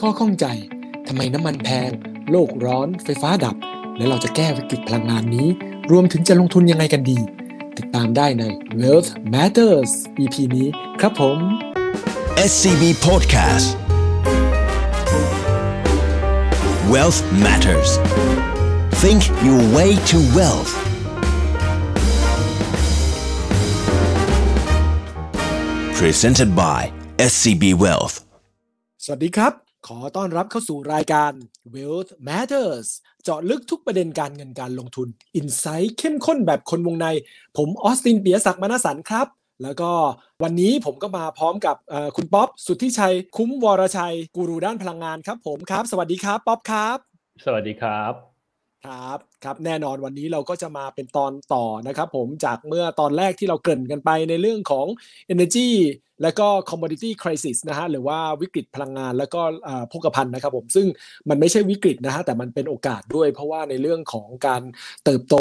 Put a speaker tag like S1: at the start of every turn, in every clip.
S1: ข้อข้องใจทำไมน้ำมันแพง โลกร้อน ไฟฟ้าดับ แล้วเราจะแก้วิกฤตพลังงานนี้ รวมถึงจะลงทุนยังไงกันดี ติดตามได้ใน Wealth Matters EP นี้ครับผม
S2: SCB Podcast Wealth Matters Think your way to wealth Presented by SCB Wealth
S1: สวัสดีครับ ขอต้อนรับเข้าสู่รายการ Wealth Matters เจาะลึกทุกประเด็นการเงินการลงทุน อินไซต์เข้มข้นแบบคนวงใน ผมออสตินเปียศักดิ์มนสันครับ แล้วก็วันนี้ผมก็มาพร้อมกับคุณป๊อปสุทธิชัย คุ้มวรชัย กูรูด้านพลังงานครับผมครับ สวัสดีครับ ป๊อปครับ
S3: สวัสดีครับ
S1: ครับครับแน่นอนวันนี้เราก็จะมาเป็นตอนต่อนะครับผมจากเมื่อตอนแรกที่เราเกริ่นกันไปในเรื่องของ Energy และก็ Commodity Crisis นะฮะหรือว่าวิกฤตพลังงานแล้วก็เอ่อโภคภัณฑ์นะครับผมซึ่งมันไม่ใช่วิกฤตนะฮะแต่มันเป็นโอกาสด้วยเพราะว่าในเรื่องของการเติบโต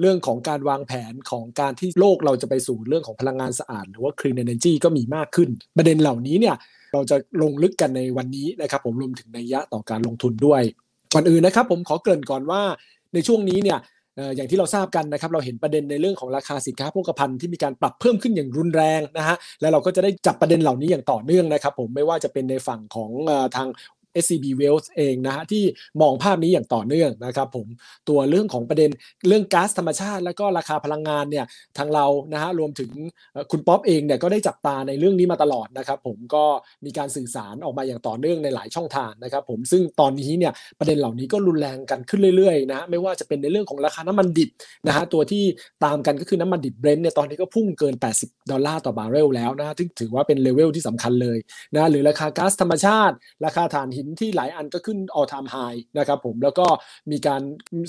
S1: เรื่องของการวางแผนของการที่โลกเราจะไปสู่เรื่องของพลังงานสะอาด หรือว่า Clean Energy ก็มีมากขึ้น ประเด็นเหล่านี้เนี่ยเราจะลงลึกกันในวันนี้นะครับผมรวมถึงในยะต่อการลงทุนด้วย ก่อนอื่นนะครับผมขอเกริ่นก่อนว่าในช่วงนี้เนี่ยอย่างที่เราทราบกันนะครับเราเห็นประเด็นในเรื่องของราคาสินค้าโภคภัณฑ์ที่มีการปรับเพิ่มขึ้นอย่างรุนแรงนะฮะแล้วเราก็จะได้จับประเด็นเหล่านี้อย่างต่อเนื่องนะครับผมไม่ว่าจะเป็นในฝั่งของทาง SCB Wealth เองนะฮะที่มองภาพนี้อย่างต่อเนื่องนะครับผมตัวเรื่องของประเด็นเรื่องก๊าซธรรมชาติ แล้วก็ราคาพลังงานเนี่ยทางเรานะฮะรวมถึงคุณป๊อปเองเนี่ยก็ได้จับตาในเรื่องนี้มาตลอดนะครับผมก็มีการสื่อสารออกมาอย่างต่อเนื่องในหลายช่องทางนะครับผมซึ่งตอนนี้เนี่ยประเด็นเหล่านี้ก็รุนแรงกันขึ้นเรื่อยๆนะฮะไม่ว่าจะเป็นในเรื่องของราคาน้ำมันดิบนะฮะตัวที่ตามกันก็คือน้ำมันดิบเบรนท์เนี่ยตอนนี้ก็พุ่งเกิน 80 ดอลลาร์ต่อบาร์เรลแล้วนะซึ่งถือว่าเป็นเลเวลที่สำคัญเลยนะหรือราคาก๊าซธรรมชาติ ราคาถ่านหินที่หลายอันก็ขึ้น all time high นะครับผมแล้วก็มีการ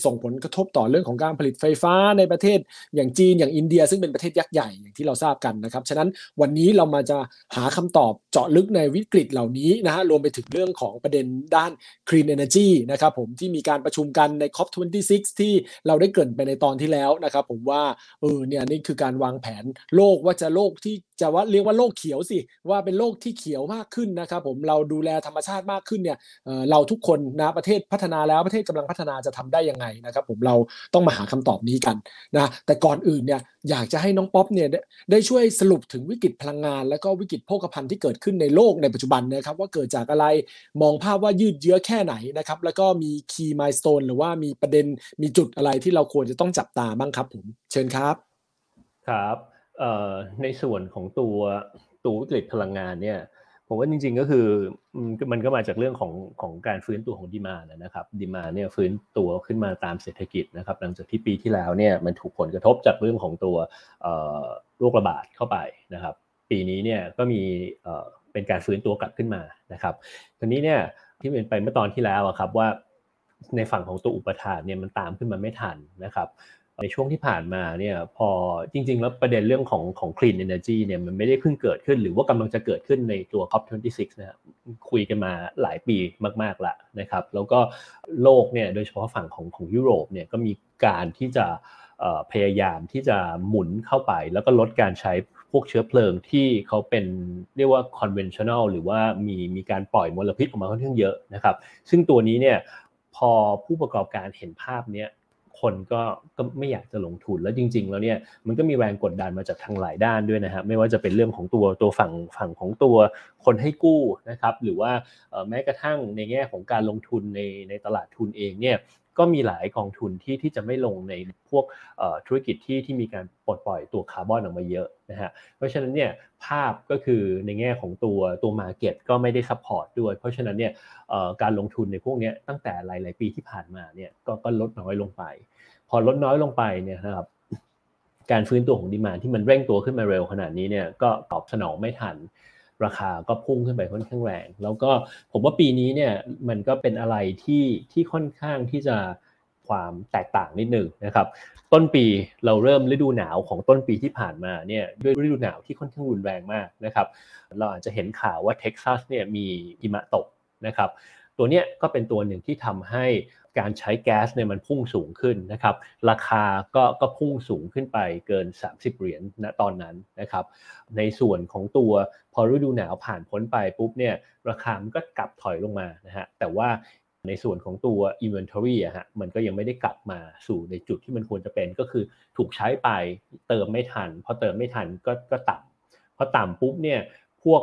S1: ส่งผลกระทบต่อเรื่องของการผลิตไฟฟ้าในประเทศอย่างจีนอย่างอินเดีย ซึ่งเป็นประเทศยักษ์ใหญ่อย่างที่เราทราบกันนะครับฉะนั้นวันนี้เรามาจะหาคำตอบเจาะลึกในวิกฤตเหล่านี้นะฮะรวมไปถึงเรื่องของประเด็นด้าน Clean Energy นะครับผมที่มีการประชุมกันใน COP26 ที่เราได้เกริ่นไปในตอนที่แล้วนะครับผมว่าเออเนี่ยนี่คือการวางแผนโลกว่าจะโลกที่จะว่าเรียกว่าโลกเขียวสิว่าเป็นโลกที่เขียวมากขึ้นนะครับผมเราดูแลธรรมชาติมากขึ้นเนี่ยเราทุกคนนะประเทศพัฒนาแล้วประเทศกำลังพัฒนาจะทำได้ยังไงนะครับผมเราต้องมาหาคำตอบนี้กันนะแต่ก่อนอื่นเนี่ยอยากจะให้น้องป๊อปเนี่ยได้ช่วยสรุปถึงวิกฤตพลังงาน และก็วิกฤตโภคภัณฑ์ที่เกิดขึ้นในโลกในปัจจุบันนะครับว่าเกิดจากอะไรมองภาพว่ายืดเยื้อแค่ไหนนะครับแล้วก็มีคีย์มายส o n e หรือว่ามีประเด็นมีจุดอะไรที่เราควรจะต้องจับตาบ้างครับผมเชิญครับ
S3: ครับในส่วนของตัวตัววิกฤตพลังงานเนี่ย ผมว่าจริงๆก็คือมันก็มาจากเรื่องของของการฟื้นตัวของดีมานะครับดีมาเนี่ยฟื้นตัวขึ้นมาตามเศรษฐกิจนะครับหลังจากที่ปีที่แล้วเนี่ยมันถูกผลกระทบจากเรื่องของตัวโรคระบาดเข้าไปนะครับ ปีนี้เนี่ยก็มีเป็นการฟื้นตัวกลับขึ้นมานะครับทีนี้เนี่ยที่เป็นไปเมื่อตอนที่แล้วครับว่าในฝั่งของตัวอุปทานเนี่ยมันตามขึ้นมาไม่ทันนะครับ ในช่วงที่ผ่านมาเนี่ยพอจริง ๆ แล้วประเด็นเรื่องของของ clean energy เนี่ยมันไม่ได้เพิ่งเกิดขึ้น หรือว่ากำลังจะเกิดขึ้นในตัว COP26 นะครับคุยกันมาหลายปีมากๆละนะครับ แล้วก็โลกเนี่ยโดยเฉพาะฝั่งของของยุโรปเนี่ยก็มีการที่จะพยายามที่จะหมุนเข้าไป แล้วก็ลดการใช้พวกเชื้อเพลิงที่เขาเป็นเรียกว่า conventional หรือว่ามีมีการปล่อยมลพิษออกมาค่อนข้างเยอะนะครับ ซึ่งตัวนี้เนี่ยพอผู้ประกอบการเห็นภาพเนี้ย คนก็ก็ไม่อยากจะลงทุนแล้วจริง ๆ แล้วเนี่ยมันก็มีแรงกดดันมาจากทางหลายด้านด้วยนะฮะไม่ว่าจะเป็นเรื่องของตัวตัวฝั่งฝั่งของตัวคนให้กู้นะครับหรือว่าแม้กระทั่งในแง่ของการลงทุนในในตลาดทุนเองเนี่ยก็มีหลายกองทุนที่ที่จะไม่ลงในพวกธุรกิจที่ที่มีการปลดปล่อยตัวคาร์บอนออกมาเยอะนะฮะเพราะฉะนั้นเนี่ยภาพก็คือในแง่ของตัวตัว market ก็ไม่ได้ support ด้วย เพราะฉะนั้นเนี่ยการลงทุนในพวกนี้ตั้งแต่หลาย ๆ ปีที่ผ่านมาเนี่ยกก็ลดน้อยลงไป พอลดน้อยลงไปเนี่ยนะครับการฟื้นตัวของ demand ที่มันเร่งตัวขึ้นมาเร็วขนาดนี้เนี่ยก็ตอบสนองไม่ทัน ราคาก็พุ่งขึ้นไปค่อนข้างแรง แล้วก็ผมว่าปีนี้เนี่ยมันก็เป็นอะไรที่ที่ค่อนข้างที่จะความแตกต่างนิดหนึ่งนะครับ ต้นปีเราเริ่มฤดูหนาวของต้นปีที่ผ่านมาเนี่ยด้วยฤดูหนาวที่ค่อนข้างรุนแรงมากนะครับ เราอาจจะเห็นข่าวว่าเท็กซัสเนี่ยมีหิมะตกนะครับ ตัวเนี้ยก็เป็นตัวหนึ่งที่ทำให้การใช้แก๊สเนี่ยมันพุ่งสูงขึ้นนะครับ ราคาก็ก็พุ่งสูงขึ้นไปเกิน 30 เหรียญณตอนนั้นนะครับ ในส่วนของตัวพอฤดูหนาวผ่านพ้นไปปุ๊บเนี่ยราคามันก็กลับถอยลงมานะฮะแต่ว่าในส่วนของตัว inventory อะฮะมันก็ยังไม่ได้กลับมาสู่ในจุดที่มันควรจะเป็นก็คือถูกใช้ไปเติมไม่ทันพอเติมไม่ทันก็ก็ต่ำพอต่ำปุ๊บเนี่ยพวก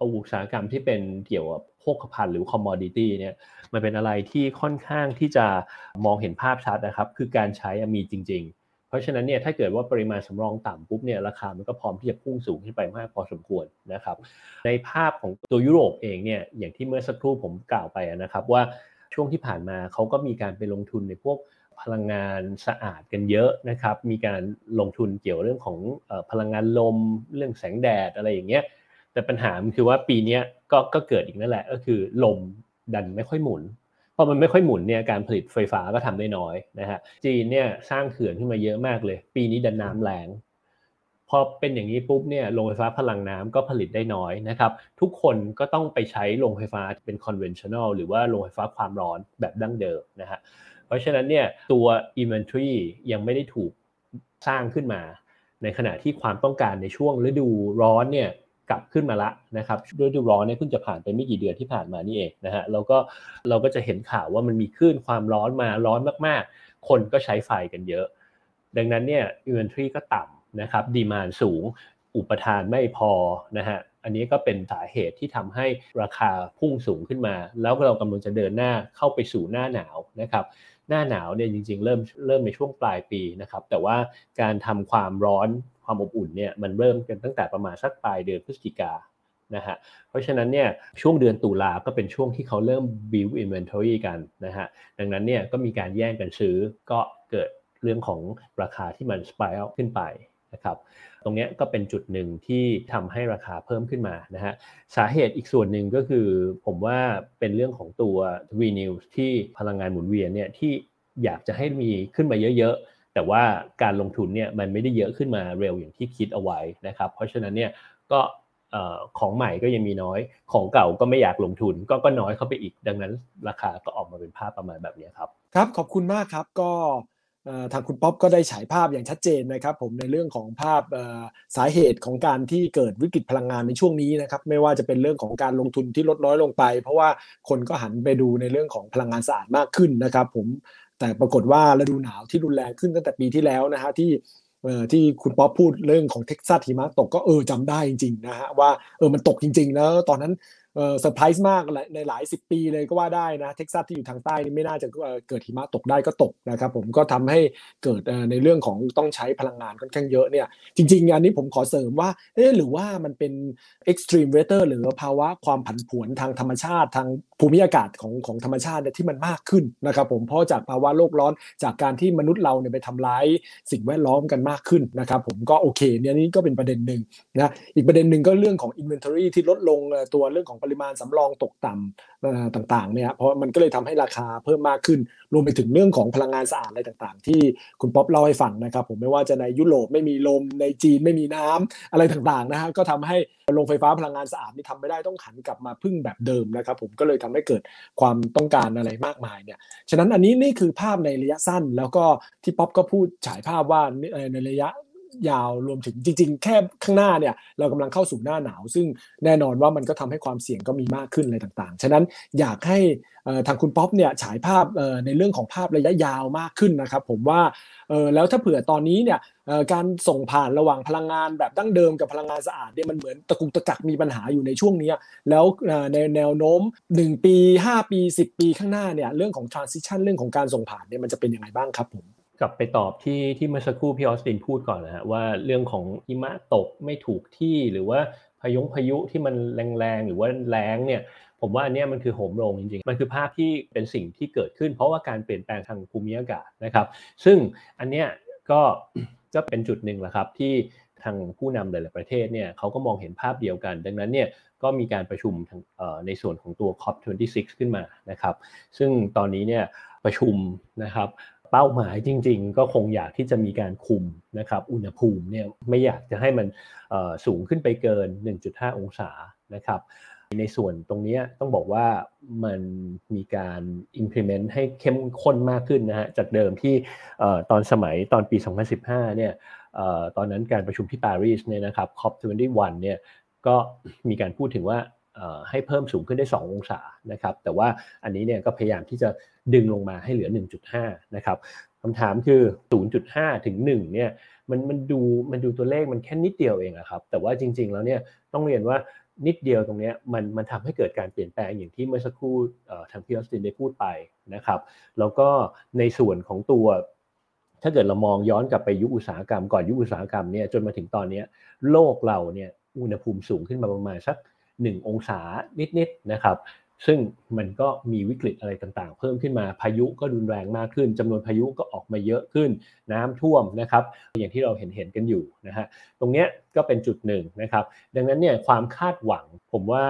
S3: อุตสาหกรรมที่เป็นเกี่ยวกับ ภคภัณฑ์หรือ commodity เนี่ยมันเป็นอะไรที่ค่อนข้างที่จะมองเห็นภาพชัดนะครับ คือการใช้มีจริง ๆ เพราะฉะนั้นเนี่ยถ้าเกิดว่าปริมาณสำรองต่ำปุ๊บเนี่ยราคามันก็พร้อมที่จะพุ่งสูงขึ้นไปมากพอสมควรนะครับในภาพของตัวยุโรปเองเนี่ยอย่างที่เมื่อสักครู่ผมกล่าวไปนะครับว่าช่วงที่ผ่านมาเขาก็มีการไปลงทุนในพวกพลังงานสะอาดกันเยอะนะครับ มีการลงทุนเกี่ยวเรื่องของพลังงานลม เรื่องแสงแดดอะไรอย่างเงี้ย แต่ปัญหามันคือว่าปีนี้ก็ก็เกิดอีกนั่นแหละ ก็คือลมดันไม่ค่อยหมุนพอมันไม่ค่อยหมุนเนี่ยการผลิตไฟฟ้าก็ทำได้น้อยนะฮะจีนเนี่ยสร้างเขื่อนขึ้นมาเยอะมากเลย ปีนี้ดันน้ำแรงพอเป็นอย่างนี้ปุ๊บเนี่ยโรงไฟฟ้าพลังน้ำก็ผลิตได้น้อยนะครับ ทุกคนก็ต้องไปใช้โรงไฟฟ้าเป็น conventional หรือว่าโรงไฟฟ้าความร้อนแบบดั้งเดิมนะฮะเพราะฉะนั้นเนี่ยตัว inventory ยังไม่ได้ถูกสร้างขึ้นมา ในขณะที่ความต้องการในช่วงฤดูร้อนเนี่ย กลับขึ้นมาละนะครับฤดูร้อนเนี่ยเพิ่งจะผ่านไปไม่กี่เดือนที่ผ่านมานี่เองนะฮะเราก็เราก็จะเห็นข่าวว่ามันมีคลื่นความร้อนมาร้อนมากๆ คนก็ใช้ไฟกันเยอะ ดังนั้นเนี่ย inventory ก็ต่ำนะครับดีมานสูง อุปทานไม่พอนะฮะอันนี้ก็เป็นสาเหตุที่ทำให้ราคาพุ่งสูงขึ้นมา แล้วเรากำลังจะเดินหน้าเข้าไปสู่หน้าหนาวนะครับหน้าหนาวเนี่ยจริงๆ เริ่มเริ่มในช่วงปลายปีนะครับแต่ว่าการทำความร้อน ความอบอุ่นเนี่ยมันเริ่มกันตั้งแต่ประมาณสักปลายเดือนพฤศจิกานะฮะเพราะฉะนั้นเนี่ยช่วงเดือนตุลาก็เป็นช่วงที่เขาเริ่ม build inventory กันนะฮะดังนั้นเนี่ยก็มีการแย่งกันซื้อก็เกิดเรื่องของราคาที่มัน spiral ขึ้นไปนะครับตรงนี้ก็เป็นจุดหนึ่งที่ทำให้ราคาเพิ่มขึ้นมานะฮะสาเหตุอีกส่วนหนึ่งก็คือผมว่าเป็นเรื่องของตัว renew ที่พลังงานหมุนเวียนเนี่ยที่อยากจะให้มีขึ้นมาเยอะๆ แต่ว่าการลงทุนเนี่ยมันไม่ได้เยอะขึ้นมาเร็วอย่างที่คิดเอาไว้นะครับ เพราะฉะนั้นเนี่ยก็ของใหม่ก็ยังมีน้อย ของเก่าก็ไม่อยากลงทุน ก็ก็น้อยเข้าไปอีก ดังนั้นราคาก็ออกมาเป็นภาพประมาณแบบนี้ครับ
S1: ครับขอบคุณมากครับก็ทางคุณป๊อปก็ได้ฉายภาพอย่างชัดเจนนะครับ ผมในเรื่องของภาพสาเหตุของการที่เกิดวิกฤตพลังงานในช่วงนี้นะครับ ไม่ว่าจะเป็นเรื่องของการลงทุนที่ลดน้อยลงไป เพราะว่าคนก็หันไปดูในเรื่องของพลังงานสะอาดมากขึ้นนะครับ ผม แต่ปรากฏว่าฤดูหนาวที่รุนแรงขึ้นตั้งแต่ปีที่แล้วนะฮะที่ที่คุณป๊อปพูดเรื่องของเท็กซัสหิมะตกก็เออจำได้จริงๆนะฮะว่าเออมันตกจริง ๆ แล้วตอนนั้น เซอร์ไพรส์มากในหลายสิบปีเลยก็ว่าได้นะเท็กซัสที่อยู่ทางใต้นี่ไม่น่าจะเกิดหิมะตกได้ก็ตกนะครับผมก็ทำให้เกิดในเรื่องของต้องใช้พลังงานค่อนข้างเยอะเนี่ยจริงๆอันนี้ผมขอเสริมว่าเออหรือว่ามันเป็น extreme weather หรือภาวะความผันผวนทางธรรมชาติทางภูมิอากาศของของธรรมชาติเนี่ยที่มันมากขึ้นนะครับผมเพราะจากภาวะโลกร้อนจากการที่มนุษย์เราเนี่ยไปทำร้ายสิ่งแวดล้อมกันมากขึ้นนะครับผมก็โอเคเนี่ยนี่ก็เป็นประเด็นหนึ่งนะอีกประเด็นหนึ่งก็เรื่องของ inventory ที่ลดลงตัวเรื่องของริมาณสำรองตกต่ำต่างๆเนี่ยเพราะมันก็เลยทำให้ราคาเพิ่มมากขึ้น รวมไปถึงเรื่องของพลังงานสะอาดอะไรต่างๆ ที่คุณป๊อปเล่าให้ฟังนะครับ ผมไม่ว่าจะในยุโรปไม่มีลมในจีนไม่มีน้ำอะไรต่างๆนะฮะก็ทำให้โรงไฟฟ้าพลังงานสะอาดนี่ทำไม่ได้ต้องขันกลับมาพึ่งแบบเดิมนะครับ ผมก็เลยทำให้เกิดความต้องการอะไรมากมายเนี่ยฉะนั้นอันนี้นี่คือภาพในระยะสั้นแล้วก็ที่ป๊อปก็พูดฉายภาพว่าในระยะ ยาวรวมถึงจริง ๆ แค่ข้างหน้าเนี่ยเรากำลังเข้าสู่หน้าหนาว ซึ่งแน่นอนว่ามันก็ทำให้ความเสี่ยงก็มีมากขึ้นอะไรต่างๆ ฉะนั้นอยากให้ทางคุณป๊อปเนี่ยฉายภาพในเรื่องของภาพระยะยาวมากขึ้นนะครับผมว่าแล้วถ้าเผื่อตอนนี้เนี่ยการส่งผ่านระหว่างพลังงานแบบดั้งเดิมกับพลังงานสะอาดเนี่ยมันเหมือนตะกุกตะกักมีปัญหาอยู่ในช่วงนี้ แล้วในแนวโน้ม 1 ปี 5 ปี 10 ปีข้างหน้าเนี่ยเรื่องของ transition เรื่องของการส่งผ่านเนี่ยมันจะเป็นยังไงบ้างครับผม
S3: กลับไปตอบที่ที่เมื่อสักครู่พี่ออสตินพูดก่อนนะฮะว่าเรื่องของหิมะตกไม่ถูกที่หรือว่าพายุพายุที่มันแรงๆหรือว่าแรงเนี่ยผมว่าอันนี้มันคือโหมโรงจริงๆ มันคือภาพที่เป็นสิ่งที่เกิดขึ้น เพราะว่าการเปลี่ยนแปลงทางภูมิอากาศนะครับ ซึ่งอันเนี้ยก็ก็เป็นจุดหนึ่งแหละครับที่ทางผู้นำหลายๆประเทศเนี่ยเขาก็มองเห็นภาพเดียวกัน ดังนั้นเนี่ยก็มีการประชุมในส่วนของตัว COP26 ขึ้นมานะครับ ซึ่งตอนนี้เนี่ยประชุมนะครับ เป้าหมายจริง ๆ ก็คงอยากที่จะมีการคุมนะครับอุณหภูมิเนี่ยไม่อยากจะให้มันสูงขึ้นไปเกิน 1.5 องศานะครับในส่วนตรงนี้ต้องบอกว่ามันมีการ implement ให้เข้มข้นมากขึ้นนะฮะจากเดิมที่ตอนสมัยตอนปี 2015 เนี่ยตอนนั้นการประชุมที่ปารีสเนี่ยนะครับ COP21 เนี่ยก็มีการพูดถึงว่า ให้เพิ่มสูงขึ้นได้ 2 องศานะครับ แต่ว่าอันนี้เนี่ยก็พยายามที่จะดึงลงมาให้เหลือ 1.5 นะครับคำถามคือ 0.5 ถึง 1 เนี่ยมันมันดูมันดูตัวเลขมันแค่นิดเดียวเองอะครับ แต่ว่าจริง ๆ แล้วเนี่ยต้องเรียนว่านิดเดียวตรงนี้มันมันทำให้เกิดการเปลี่ยนแปลงอย่างที่เมื่อสักครู่ทางพี่ออสตินได้พูดไปนะครับ แล้วก็ในส่วนของตัว ถ้าเกิดเรามองย้อนกลับไปยุคอุตสาหกรรมก่อนยุคอุตสาหกรรมเนี่ยจนมาถึงตอนนี้โลกเราเนี่ยอุณหภูมิสูงขึ้นมาประมาณสัก 1 องศานิดๆนะครับซึ่งมันก็มีวิกฤตอะไรต่างๆ เพิ่มขึ้นมาพายุก็รุนแรงมากขึ้นจำนวนพายุก็ออกมาเยอะขึ้น น้ำท่วมนะครับ อย่างที่เราเห็นเห็นกันอยู่นะฮะตรงนี้ก็เป็นจุดหนึ่งนะครับ ดังนั้นเนี่ยความคาดหวังผมว่า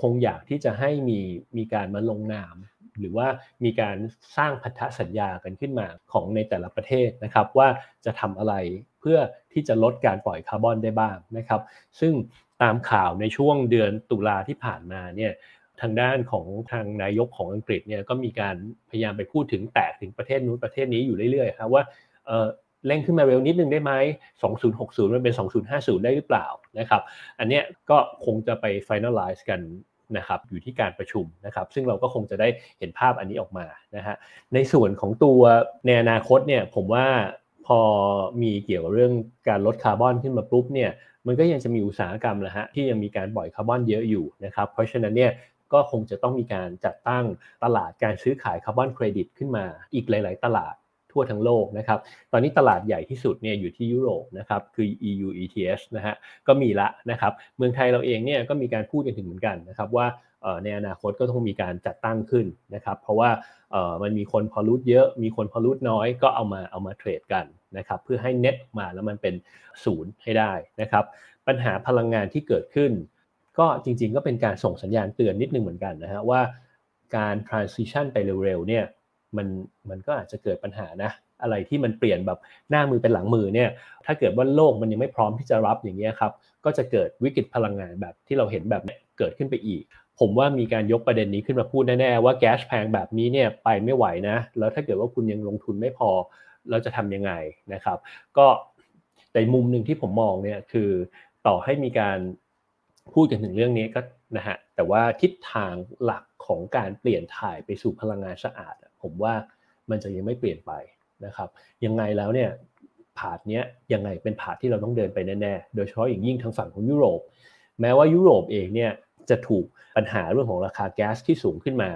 S3: คงอยากที่จะให้มีมีการมาลงนาม หรือว่ามีการสร้างพันธสัญญากันขึ้นมาของในแต่ละประเทศนะครับ ว่าจะทำอะไรเพื่อที่จะลดการปล่อยคาร์บอนได้บ้างนะครับ ซึ่ง ตามข่าวในช่วงเดือนตุลาที่ผ่านมาเนี่ยทางด้านของทางนายกของอังกฤษเนี่ยก็มีการพยายามไปพูดถึงแตกถึงประเทศนู้นประเทศนี้อยู่เรื่อยๆครับว่าเออเร่งขึ้นมาเร็วนิดนึงได้ไหม 2060 มันเป็น 2050 ได้หรือเปล่านะครับ อันเนี้ยก็คงจะไป finalize กันนะครับอยู่ที่การประชุมนะครับ ซึ่งเราก็คงจะได้เห็นภาพอันนี้ออกมานะฮะ ในส่วนของตัวในอนาคตเนี่ยผมว่าพอมีเกี่ยวกับเรื่องการลดคาร์บอนขึ้นมาปุ๊บเนี่ย มันก็ยังจะมีอุตสาหกรรมแหละฮะที่ยังมีการปล่อยคาร์บอนเยอะอยู่นะครับเพราะฉะนั้นเนี่ยก็คงจะต้องมีการจัดตั้งตลาดการซื้อขายคาร์บอนเครดิตขึ้นมาอีกหลาย ๆ ตลาดทั่วทั้งโลกนะครับ ตอนนี้ตลาดใหญ่ที่สุดเนี่ยอยู่ที่ยุโรปนะครับ คือ EU ETS นะฮะ ก็มีละนะครับ เมืองไทยเราเองเนี่ยก็มีการพูดกันถึงเหมือนกันนะครับว่า ในอนาคตก็ต้องมีการจัดตั้งขึ้นนะครับ เพราะว่ามันมีคนพอรูดเยอะมีคนพอรูดน้อยก็เอามาเอามาเทรดกันนะครับเพื่อให้เน็ตมาแล้วมันเป็นศูนย์ให้ได้นะครับปัญหาพลังงานที่เกิดขึ้น ก็จริงๆก็เป็นการส่งสัญญาณเตือนนิดนึงเหมือนกันนะฮะว่าการ transition ไปเร็วๆเนี่ยมันมันก็อาจจะเกิดปัญหานะอะไรที่มันเปลี่ยนแบบหน้ามือเป็นหลังมือเนี่ยถ้าเกิดว่าโลกมันยังไม่พร้อมที่จะรับอย่างเงี้ยครับก็จะเกิดวิกฤตพลังงานแบบที่เราเห็นแบบนี้เกิดขึ้นไปอีก ผมว่ามีการยกประเด็นนี้ขึ้นมาพูดแน่ๆว่าแก๊สแพงแบบนี้เนี่ยไปไม่ไหวนะ แล้วถ้าเกิดว่าคุณยังลงทุนไม่พอเราจะทํำยังไงนะครับ ก็แต่มุมหนึ่งที่ผมมองเนี่ยคือต่อให้มีการพูดกันถึงเรื่องนี้ก็นะฮะแต่ว่าทิศทางหลักของการเปลี่ยนถ่ายไปสู่พลังงานสะอาด ผมว่ามันจะยังไม่เปลี่ยนไปนะครับ ยังไงแล้วเนี่ยผาดเนี้ยยังไงเป็นผาดที่เราต้องเดินไปแน่ๆโดยเฉพาะอย่างยิ่งทางฝั่งของยุโรป แม้ว่ายุโรปเองเนี่ย จะถูกปัญหาเรื่องของราคาแก๊สที่สูงขึ้นมา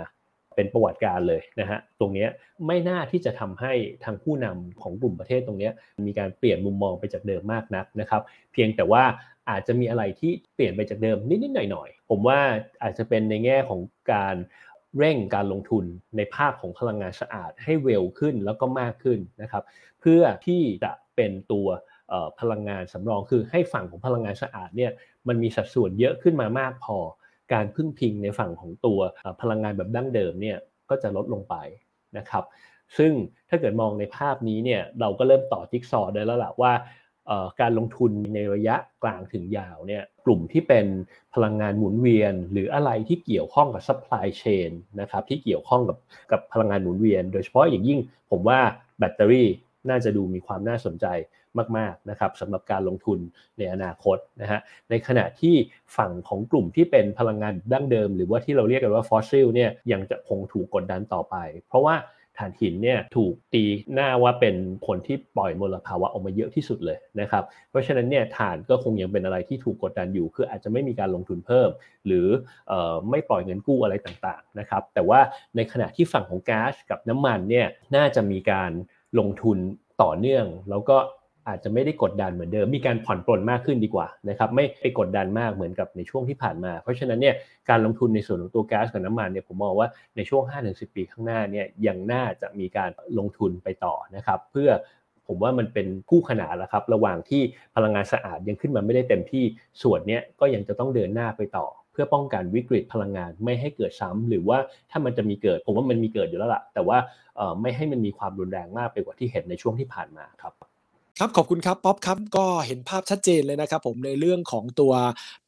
S3: เป็นประวัติการเลยนะฮะตรงนี้ไม่น่าที่จะทำให้ทางผู้นำของกลุ่มประเทศตรงนี้มีการเปลี่ยนมุมมองไปจากเดิมมากนักนะครับ เพียงแต่ว่าอาจจะมีอะไรที่เปลี่ยนไปจากเดิมนิดๆหน่อยๆ ผมว่าอาจจะเป็นในแง่ของการเร่งการลงทุนในภาคของพลังงานสะอาดให้เร็วขึ้นแล้วก็มากขึ้นนะครับ เพื่อที่จะเป็นตัว พลังงานสำรองคือให้ฝั่งของพลังงานสะอาดเนี่ยมันมีสัดส่วนเยอะขึ้นมามากพอ การพึ่งพิงในฝั่งของตัวพลังงานแบบดั้งเดิมเนี่ยก็จะลดลงไปนะครับ ซึ่งถ้าเกิดมองในภาพนี้เนี่ยเราก็เริ่มต่อจิ๊กซอว์ได้แล้วล่ะว่าการลงทุนในระยะกลางถึงยาวเนี่ยกลุ่มที่เป็นพลังงานหมุนเวียน หรืออะไรที่เกี่ยวข้องกับ supply chain นะครับที่เกี่ยวข้องกับกับพลังงานหมุนเวียน โดยเฉพาะอย่างยิ่งผมว่าแบตเตอรี่น่าจะดูมีความน่าสนใจ มากๆนะครับสำหรับการลงทุนในอนาคตนะฮะในขณะที่ฝั่งของกลุ่มที่เป็นพลังงานดั้งเดิม หรือว่าที่เราเรียกกันว่าฟอสซิลเนี่ยยังจะคงถูกกดดันต่อไป เพราะว่าถ่านหินเนี่ยถูกตีหน้าว่าเป็นคนที่ปล่อยมลภาวะออกมาเยอะที่สุดเลยนะครับ เพราะฉะนั้นเนี่ยถ่านก็คงยังเป็นอะไรที่ถูกกดดันอยู่ คืออาจจะไม่มีการลงทุนเพิ่ม หรืออไม่ปล่อยเงินกู้อะไรต่างๆนะครับ แต่ว่าในขณะที่ฝั่งของก๊าซกับน้ำมันเนี่ยน่าจะมีการลงทุนต่อเนื่อง แล้วก็ อาจจะไม่ได้กดดันเหมือนเดิม มีการผ่อนปลนมากขึ้นดีกว่านะครับ ไม่ไปกดดันมากเหมือนกับในช่วงที่ผ่านมา เพราะฉะนั้นเนี่ยการลงทุนในส่วนของตัวแก๊สกับน้ำมันเนี่ยผมมองว่าในช่วง 5-10 ปีข้างหน้าเนี่ยยังน่าจะมีการลงทุนไปต่อนะครับ เพื่อผมว่ามันเป็นคู่ขนานแล้วครับ ระหว่างที่พลังงานสะอาดยังขึ้นมาไม่ได้เต็มที่ส่วนเนี้ก็ยังจะต้องเดินหน้าไปต่อ เพื่อป้องกันวิกฤตพลังงานไม่ให้เกิดซ้ำหรือว่าถ้ามันจะมีเกิด ผมว่ามันมีเกิดอยู่แล้วล่ะ แต่ว่าไม่ให้มันมีความรุนแรงมากไปกว่าที่เห็นในช่วงที่ผ่านมาครับ
S1: ครับขอบคุณครับป๊อปครับก็เห็นภาพชัดเจนเลยนะครับ ผมในเรื่องของตัว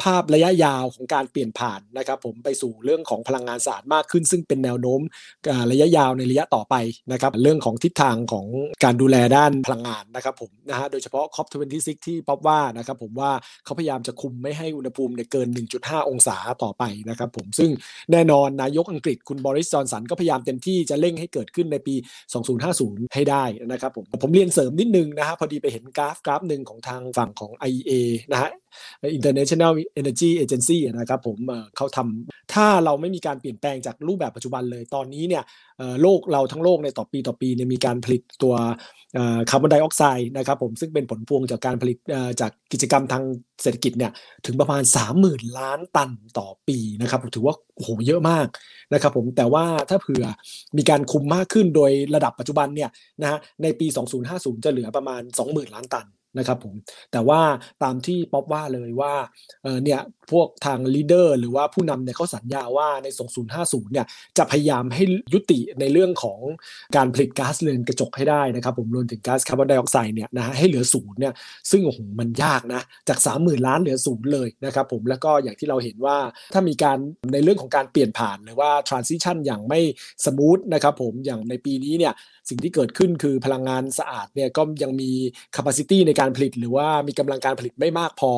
S1: ภาพระยะยาวของการเปลี่ยนผ่านนะครับผมไปสู่เรื่องของพลังงานสะอาดมากขึ้น ซึ่งเป็นแนวโน้มระยะยาวในระยะต่อไปนะครับเรื่องของทิศทางของการดูแลด้านพลังงานนะครับผมนะฮะโดยเฉพาะ COP26 ที่ป๊อปว่านะครับผมว่าเขาพยายามจะคุมไม่ให้อุณหภูมิเกิน 1.5 องศาต่อไปนะครับผมซึ่งแน่นอนนายกอังกฤษคุณบริสจอนสันก็พยายามเต็มที่จะเร่งให้เกิดขึ้นในปี 2050 ให้ได้นะครับผมผมเรียนเสริมนิดนึงนะฮะพอดีไปเห็นกราฟกราฟหนึ่งของทางฝั่งของ IEA นะฮะ International Energy Agency นะครับผมเขาทำถ้าเราไม่มีการเปลี่ยนแปลงจากรูปแบบปัจจุบันเลยตอนนี้เนี่ยโลกเราทั้งโลกในต่อปีต่อปีเนี่ยมีการผลิตตัวคาร์บอนไดออกไซด์นะครับผมซึ่งเป็นผลพวงจากการผลิตจากกิจกรรมทางเศรษฐกิจเนี่ยถึงประมาณ 30,000 ล้านตันต่อปีนะครับถือว่าโอ้โหเยอะมากนะครับผมแต่ว่าถ้าเผื่อมีการคุมมากขึ้นโดยระดับปัจจุบันเนี่ยนะฮะในปี 2050 จะเหลือประมาณ 20,000 ล้านตัน นะครับผมแต่ว่าตามที่ป๊อปว่าเลยว่าเออเนี่ยพวกทางลีดเดอร์หรือว่าผู้นำเนี่ยเขาสัญญาว่าใน 2050 เนี่ยจะพยายามให้ยุติในเรื่องของการผลิตก๊าซเรือนกระจกให้ได้นะครับผมรวมถึงก๊าซคาร์บอนไดออกไซด์เนี่ยนะฮะให้เหลือศูนย์เนี่ยซึ่งโอ้โหมันยากนะจาก 30,000 ล้านเหลือศูนย์เลยนะครับผมแล้วก็อย่างที่เราเห็นว่าถ้ามีการในเรื่องของการเปลี่ยนผ่านหรือว่า transition อย่างไม่สมูทนะครับผมอย่างในปีนี้เนี่ยสิ่งที่เกิดขึ้นคือพลังงานสะอาดเนี่ยก็ยังมี capacity ในการผลิตหรือว่ามีกำลังการผลิตไม่มากพอ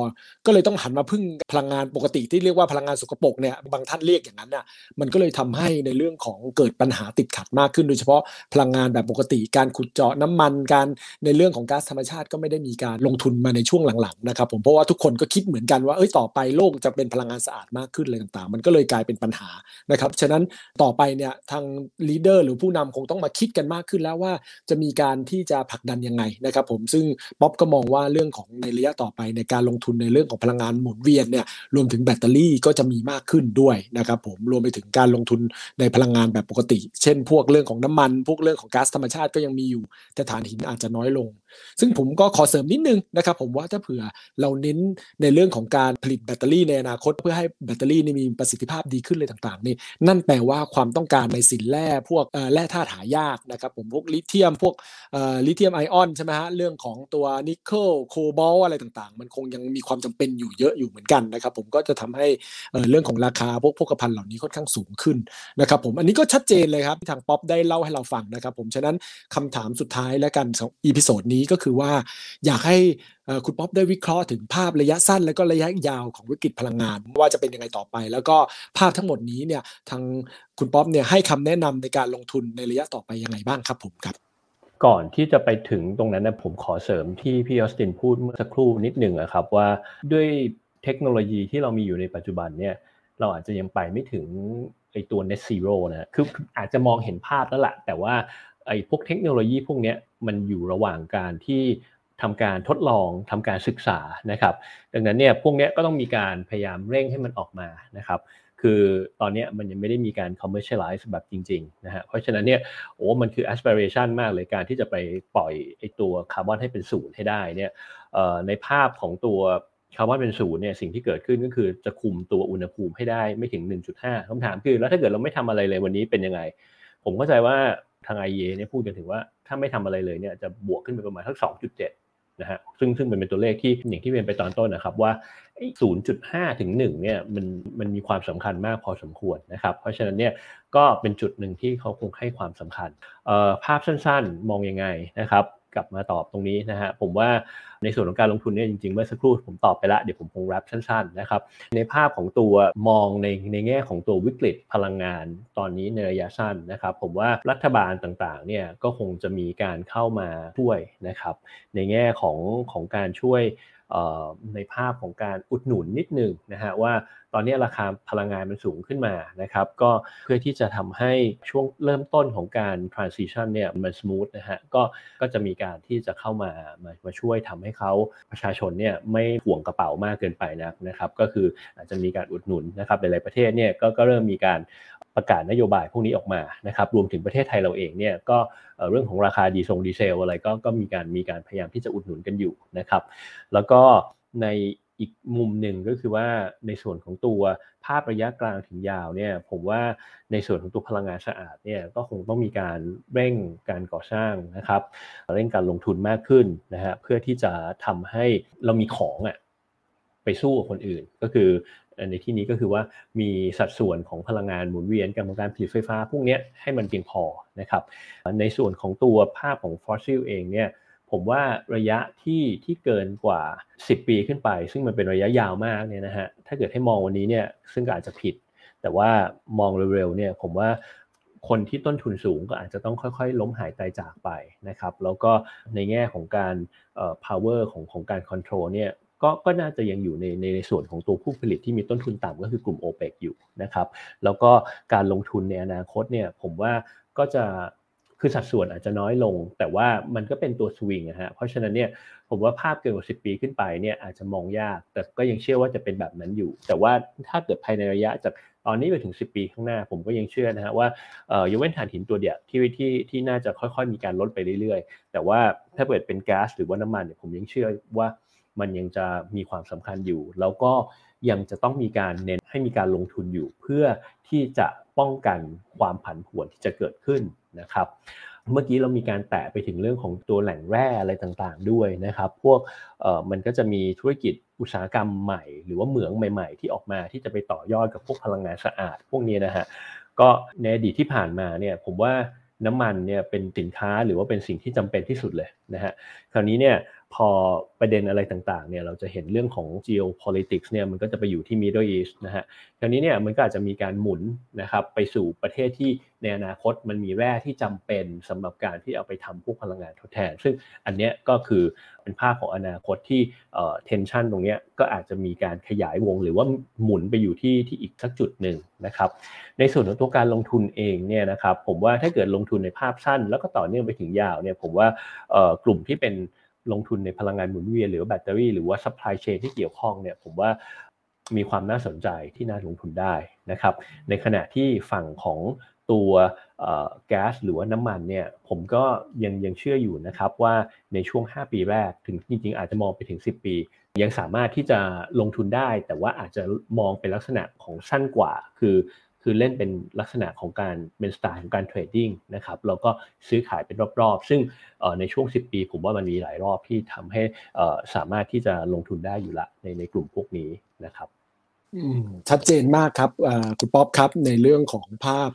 S1: ก็เลยต้องหันมาพึ่งพลังงานปกติที่เรียกว่าพลังงานสกปรกเนี่ยบางท่านเรียกอย่างนั้นน่ะมันก็เลยทำให้ในเรื่องของเกิดปัญหาติดขัดมากขึ้น โดยเฉพาะพลังงานแบบปกติการขุดเจาะน้ำมันการในเรื่องของก๊าซธรรมชาติก็ไม่ได้มีการลงทุนมาในช่วงหลังๆนะครับผมเพราะว่าทุกคนก็คิดเหมือนกันว่าเอ้ยต่อไปโลกจะเป็นพลังงานสะอาดมากขึ้นอะไรต่างๆ มันก็เลยกลายเป็นปัญหานะครับฉะนั้นต่อไปเนี่ยทางลีดเดอร์หรือผู้นำคงต้องมาคิดกันมากขึ้นแล้วว่าจะมีการที่จะผลักดันยังไงนะครับผมซึ่งป๊อบก็มองว่าเรื่องของในระยะต่อไปในการลงทุนในเรื่องของพลังงานหมุนเวียนเนี่ยรวมถึงแบตเตอรี่ก็จะมีมากขึ้นด้วยนะครับผมรวมไปถึงการลงทุนในพลังงานแบบปกติ เช่น พวกเรื่องของน้ำมัน พวกเรื่องของก๊าซธรรมชาติก็ยังมีอยู่ แต่ถ่านหินอาจจะน้อยลง ซึ่งผมก็ขอเสริมนิดนึงนะครับผมว่าถ้าเผื่อเราเน้นในเรื่องของการผลิตแบตเตอรี่ในอนาคต เพื่อให้แบตเตอรี่นี่มีประสิทธิภาพดีขึ้นเลยต่างๆนี่นั่นแปลว่าความต้องการในสินแร่พวกแร่ธาตุหายากนะครับผมพวกลิเธียมพวกลิเธียมไอออนใช่ไหมฮะเรื่องของตัวนิกเกิลโคบอลต์อะไรต่างๆ มันคงยังมีความจำเป็นอยู่เยอะอยู่เหมือนกันนะครับ ผมก็จะทำให้เรื่องของราคาพวกโภคภัณฑ์เหล่านี้ค่อนข้างสูงขึ้นนะครับผมอันนี้ก็ชัดเจนเลยครับที่ทางป๊อปได้เล่าให้เราฟังนะครับ ผมฉะนั้นคำถามสุดท้ายแล้วกันของ episode นี้ก็คือว่าอยากให้คุณป๊อปได้วิเคราะห์ถึงภาพระยะสั้น และก็ระยะยาวของวิกฤตพลังงาน ว่าจะเป็นยังไงต่อไป แล้วก็ภาพทั้งหมดนี้เนี่ยทางคุณป๊อปเนี่ยให้คำแนะนำในการลงทุนในระยะต่อไปยังไงบ้างครับผมครับ
S3: ก่อนที่จะไปถึงตรงนั้นนะผมขอเสริมที่พี่ออสตินพูดเมื่อสักครู่นิดหนึ่งนะครับว่าด้วยเทคโนโลยีที่เรามีอยู่ในปัจจุบันเนี่ยเราอาจจะยังไปไม่ถึงไอตัว net zero นะคืออาจจะมองเห็นภาพแล้วแหละแต่ว่าไอพวกเทคโนโลยีพวกนี้มันอยู่ระหว่างการที่ทำการทดลองทำการศึกษานะครับ ดังนั้นเนี่ยพวกนี้ก็ต้องมีการพยายามเร่งให้มันออกมานะครับ คือตอนนี้มันยังไม่ได้มีการ commercialize แบบจริงๆนะฮะเพราะฉะนั้นเนี่ยโอ้มันคือ aspiration มากเลยการที่จะไปปล่อยไอตัวคาร์บอนให้เป็นศูนย์ให้ได้เนี่ยในภาพของตัวคาร์บอนเป็นศูนย์เนี่ยสิ่งที่เกิดขึ้นก็คือจะคุมตัวอุณหภูมิให้ได้ไม่ถึง 1.5คำถามคือ แล้วถ้าเกิดเราไม่ทำอะไรเลยวันนี้เป็นยังไง ผมเข้าใจว่าทาง IEA เนี่ยพูดกันถึงว่าถ้าไม่ทำอะไรเลยเนี่ยจะบวกขึ้นไปประมาณทัก2.7 นะฮะซึ่งซึ่งเป็นตัวเลขที่อย่างที่เรียนไปตอนต้นนะครับว่า0.5ถึง1เนี่ยมันมันมีความสำคัญมากพอสมควรนะครับ เพราะฉะนั้นเนี่ยก็เป็นจุดหนึ่งที่เขาคงให้ความสำคัญภาพสั้นๆ มองยังไงนะครับ กลับมาตอบตรงนี้นะฮะผมว่าในส่วนของการลงทุนเนี่ยจริงๆเมื่อสักครู่ผมตอบไปแล้วเดี๋ยวผมคงแรับสั้นๆนะครับในภาพของตัวมองในในแง่ของตัววิกฤตพลังงานตอนนี้ในระยะสั้นนะครับ ผมว่ารัฐบาลต่างๆเนี่ยก็คงจะมีการเข้ามาช่วยนะครับ ในแง่ของของการช่วยในภาพของการอุดหนุนนิดนึงนะฮะว่า ตอนนี้ราคาพลังงานมันสูงขึ้นมานะครับก็เพื่อที่จะทำให้ช่วงเริ่มต้นของการ transition เนี่ยมัน smooth นะฮะก็ก็จะมีการที่จะเข้ามามามาช่วยทำให้เขาประชาชนเนี่ยไม่ห่วงกระเป๋ามากเกินไปนะนะครับก็คืออาจจะมีการอุดหนุนนะครับหลายๆประเทศเนี่ยก็ก็เริ่มมีการประกาศนโยบายพวกนี้ออกมานะครับรวมถึงประเทศไทยเราเองเนี่ยก็เรื่องของราคาดีทรงดีเซลอะไรก็ก็มีการมีการพยายามที่จะอุดหนุนกันอยู่นะครับแล้วก็ใน อีกมุมหนึ่งก็คือว่าในส่วนของตัวภาพระยะกลางถึงยาวเนี่ยผมว่าในส่วนของตัวพลังงานสะอาดเนี่ยก็คงต้องมีการเร่งการก่อสร้างนะครับเร่งการลงทุนมากขึ้นนะฮะเพื่อที่จะทำให้เรามีของอะไปสู้กับคนอื่น ก็คือในที่นี้ก็คือว่ามีสัดส่วนของพลังงานหมุนเวียนการการผลิตไฟฟ้าพวกนี้ให้มันเพียงพอนะครับในส่วนของตัวภาพของฟอสซิลเองเนี่ย ผมว่าระยะที่ที่เกินกว่า 10 ปีขึ้นไป ซึ่งมันเป็นระยะยาวมากเนี่ยนะฮะถ้าเกิดให้มองวันนี้เนี่ยซึ่งอาจจะผิด แต่ว่ามองเร็วๆเนี่ยผมว่าคนที่ต้นทุนสูงก็อาจจะต้องค่อยๆ ล้มหายตายจากไปนะครับ แล้วก็ในแง่ของการ power ของของการ control เนี่ยก็ก็น่าจะยังอยู่ในในในส่วนของตัวผู้ผลิตที่มีต้นทุนต่ำก็คือกลุ่ม o p e ปอยู่นะครับ แล้วก็การลงทุนในอนาคตเนี่ยผมว่าก็จะ คือสัดส่วนอาจจะน้อยลง แต่ว่ามันก็เป็นตัวสวิงนะฮะเพราะฉะนั้นเนี่ยผมว่าภาพเกินกว่า 10 ปีขึ้นไปเนี่ยอาจจะมองยาก แต่ก็ยังเชื่อว่าจะเป็นแบบนั้นอยู่ แต่ว่าถ้าเกิดภายในระยะจากตอนนี้ไปถึง 10 ปีข้างหน้า ผมก็ยังเชื่อนะฮะว่าเอ่อยกเว้นถ่านหินตัวเดียวที่ที่ที่น่าจะค่อยๆ มีการลดไปเรื่อยๆ แต่ว่าถ้าเกิดเป็นก๊าซหรือว่าน้ำมันเนี่ยผมยังเชื่อว่ามันยังจะมีความสำคัญอยู่ แล้วก็ยังจะต้องมีการเน้นให้มีการลงทุนอยู่ เพื่อที่จะป้องกันความผันผวนที่จะเกิดขึ้น นะครับเมื่อกี้เรามีการแตะไปถึงเรื่องของตัวแหล่งแร่อะไรต่างๆด้วยนะครับ พวกมันก็จะมีธุรกิจอุตสาหกรรมใหม่ หรือว่าเหมืองใหม่ ๆ ที่ออกมาที่จะไปต่อยอดกับพวกพลังงานสะอาด พวกนี้นะฮะก็ในอดีตที่ผ่านมาเนี่ยผมว่าน้ำมันเนี่ยเป็นสินค้าหรือว่าเป็นสิ่งที่จำเป็นที่สุดเลยนะฮะคราวนี้เนี่ย พอประเด็นอะไรต่างๆเนี่ยเราจะเห็นเรื่องของ geopolitics เนี่ยมันก็จะไปอยู่ที่ Middle East นะฮะคราวนี้เนี่ยมันก็อาจจะมีการหมุนนะครับไปสู่ประเทศที่ในอนาคตมันมีแร่ที่จำเป็นสำหรับการที่เอาไปทำพวกพลังงานทดแทน ซึ่งอันเนี้ยก็คือเป็นภาพของอนาคตที่เอ่อ tension ตรงเนี้ยก็อาจจะมีการขยายวงหรือว่าหมุนไปอยู่ที่ที่อีกสักจุดหนึ่งนะครับในส่วนของตัวการลงทุนเองเนี่ยนะครับผมว่าถ้าเกิดลงทุนในภาพสั้น แล้วก็ต่อเนื่องไปถึงยาวเนี่ยผมว่าเอ่อกลุ่มที่เป็น ลงทุนในพลังงานหมุนเวียนหรือแบตเตอรี่หรือว่า supply chain ที่เกี่ยวข้องเนี่ยผมว่ามีความน่าสนใจที่น่าลงทุนได้นะครับ ในขณะที่ฝั่งของตัวแก๊สหรือว่าน้ำมันเนี่ยผมก็ยังยังเชื่ออยู่นะครับว่าในช่วง 5 ปีแรกถึงจริงๆ อาจจะมองไปถึง 10 ปี ยังสามารถที่จะลงทุนได้ แต่ว่าอาจจะมองเป็นลักษณะของสั้นกว่า คือ คือเล่นเป็นลักษณะของการเป็นสไตล์ของการเทรดดิ้งนะครับแล้วก็ซื้อขายเป็นรอบๆ ซึ่งในช่วง 10 ปี ผมว่ามันมีหลายรอบที่ทำให้สามารถที่จะลงทุนได้อยู่ละในในกลุ่มพวกนี้นะครับ
S1: ชัดเจนมากครับคุณป๊อปครับในเรื่องของภาพ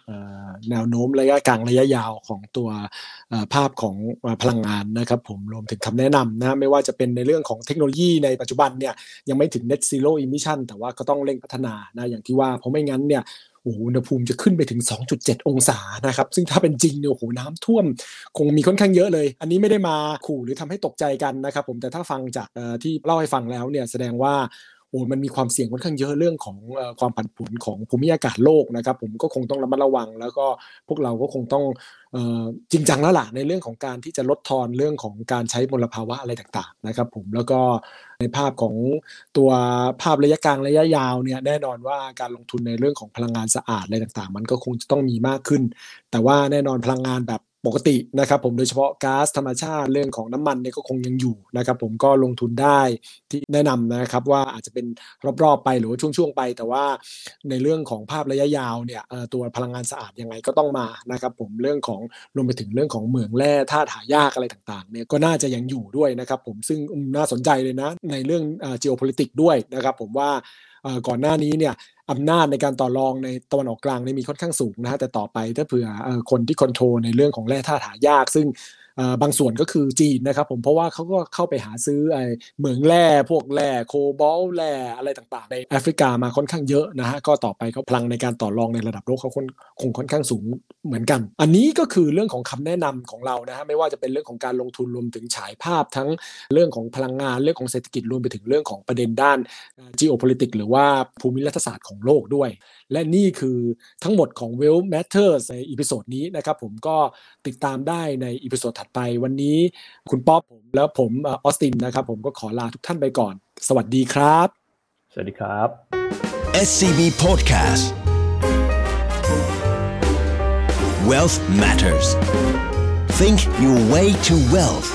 S1: แนวโน้มระยะกลางระยะยาวของตัวภาพของพลังงานนะครับผมรวมถึงคำแนะนำนะไม่ว่าจะเป็นในเรื่องของเทคโนโลยีในปัจจุบันเนี่ยยังไม่ถึง net zero emission แต่ว่าก็ต้องเร่งพัฒนานะอย่างที่ว่าเพราะไม่งั้นเนี่ย โอ้อุณหภูมิจะขึ้นไปถึง 2.7 องศานะครับซึ่งถ้าเป็นจริงเนี่ยโอ้โหน้ำท่วม คงมีค่อนข้างเยอะเลย อันนี้ไม่ได้มาขู่หรือทำให้ตกใจกันนะครับผมแต่ถ้าฟังจากที่เล่าให้ฟังแล้วเนี่ยแสดงว่า อ้มันมีความเสี่ยงค่อนข้างเยอะเรื่องของความผันผวนของภูมิอากาศโลกนะครับ ผมก็คงต้องระมัดระวัง แล้วก็พวกเราก็คงต้องจริงจังแล้วล่ะในเรื่องของการที่จะลดทอนเรื่องของการใช้มลภาวะอะไรต่างๆนะครับ ผมแล้วก็ในภาพของตัวภาพระยะกลางระยะยาวเนี่ยแน่นอนว่าการลงทุนในเรื่องของพลังงานสะอาดอะไรต่างๆ มันก็คงจะต้องมีมากขึ้น แต่ว่าแน่นอนพลังงานแบบ ปกตินะครับผมโดยเฉพาะก๊าซธรรมชาติเรื่องของน้ำมันเนี่ยก็คงยังอยู่นะครับผมก็ลงทุนได้ที่แนะนำนะครับว่าอาจจะเป็นรอบๆไปหรือว่าช่วงๆไป แต่ว่าในเรื่องของภาพระยะยาวเนี่ยตัวพลังงานสะอาดยังไงก็ต้องมานะครับผมเรื่องของรวมไปถึงเรื่องของเหมืองแร่ธาตุหายากอะไรต่างๆเนี่ยก็น่าจะยังอยู่ด้วยนะครับผมซึ่งน่าสนใจเลยนะในเรื่อง geopolitics ด้วยนะครับผมว่า ก่อนหน้านี้เนี่ยอำนาจในการต่อรองในตะวันออกกลางนี่มีค่อนข้างสูงนะฮะแต่ต่อไปถ้าเผื่อคนที่คอนโทรลในเรื่องของแร่ธาตุหายาก ซึ่ง บางส่วนก็คือจีนนะครับผมเพราะว่าเขาก็เข้าไปหาซื้อไอเหมืองแร่พวกแร่โคบอลต์แร่อะไรต่างๆ ในแอฟริกามาค่อนข้างเยอะนะฮะก็ต่อไปเขาพลังในการต่อรองในระดับโลกเขาคงค่อนข้างสูงเหมือนกัน อันนี้ก็คือเรื่องของคำแนะนำของเรานะฮะไม่ว่าจะเป็นเรื่องของการลงทุนรวมถึงฉายภาพทั้งเรื่องของพลังงานเรื่องของเศรษฐกิจรวมไปถึงเรื่องของประเด็นด้าน geopolitics หรือว่าภูมิรัฐศาสตร์ของโลกด้วย และนี่คือทั้งหมดของ Wealth Matters ใน episode นี้นะครับผมก็ติดตามได้ใน episode ถัดไปวันนี้คุณป๊อปผมแล้วผมออสตินนะครับ ผมก็ขอลาทุกท่านไปก่อน สวัสดีครับ
S3: สวัสดีครับ
S2: SCB Podcast Wealth Matters Think your way to wealth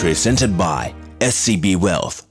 S2: presented by SCB Wealth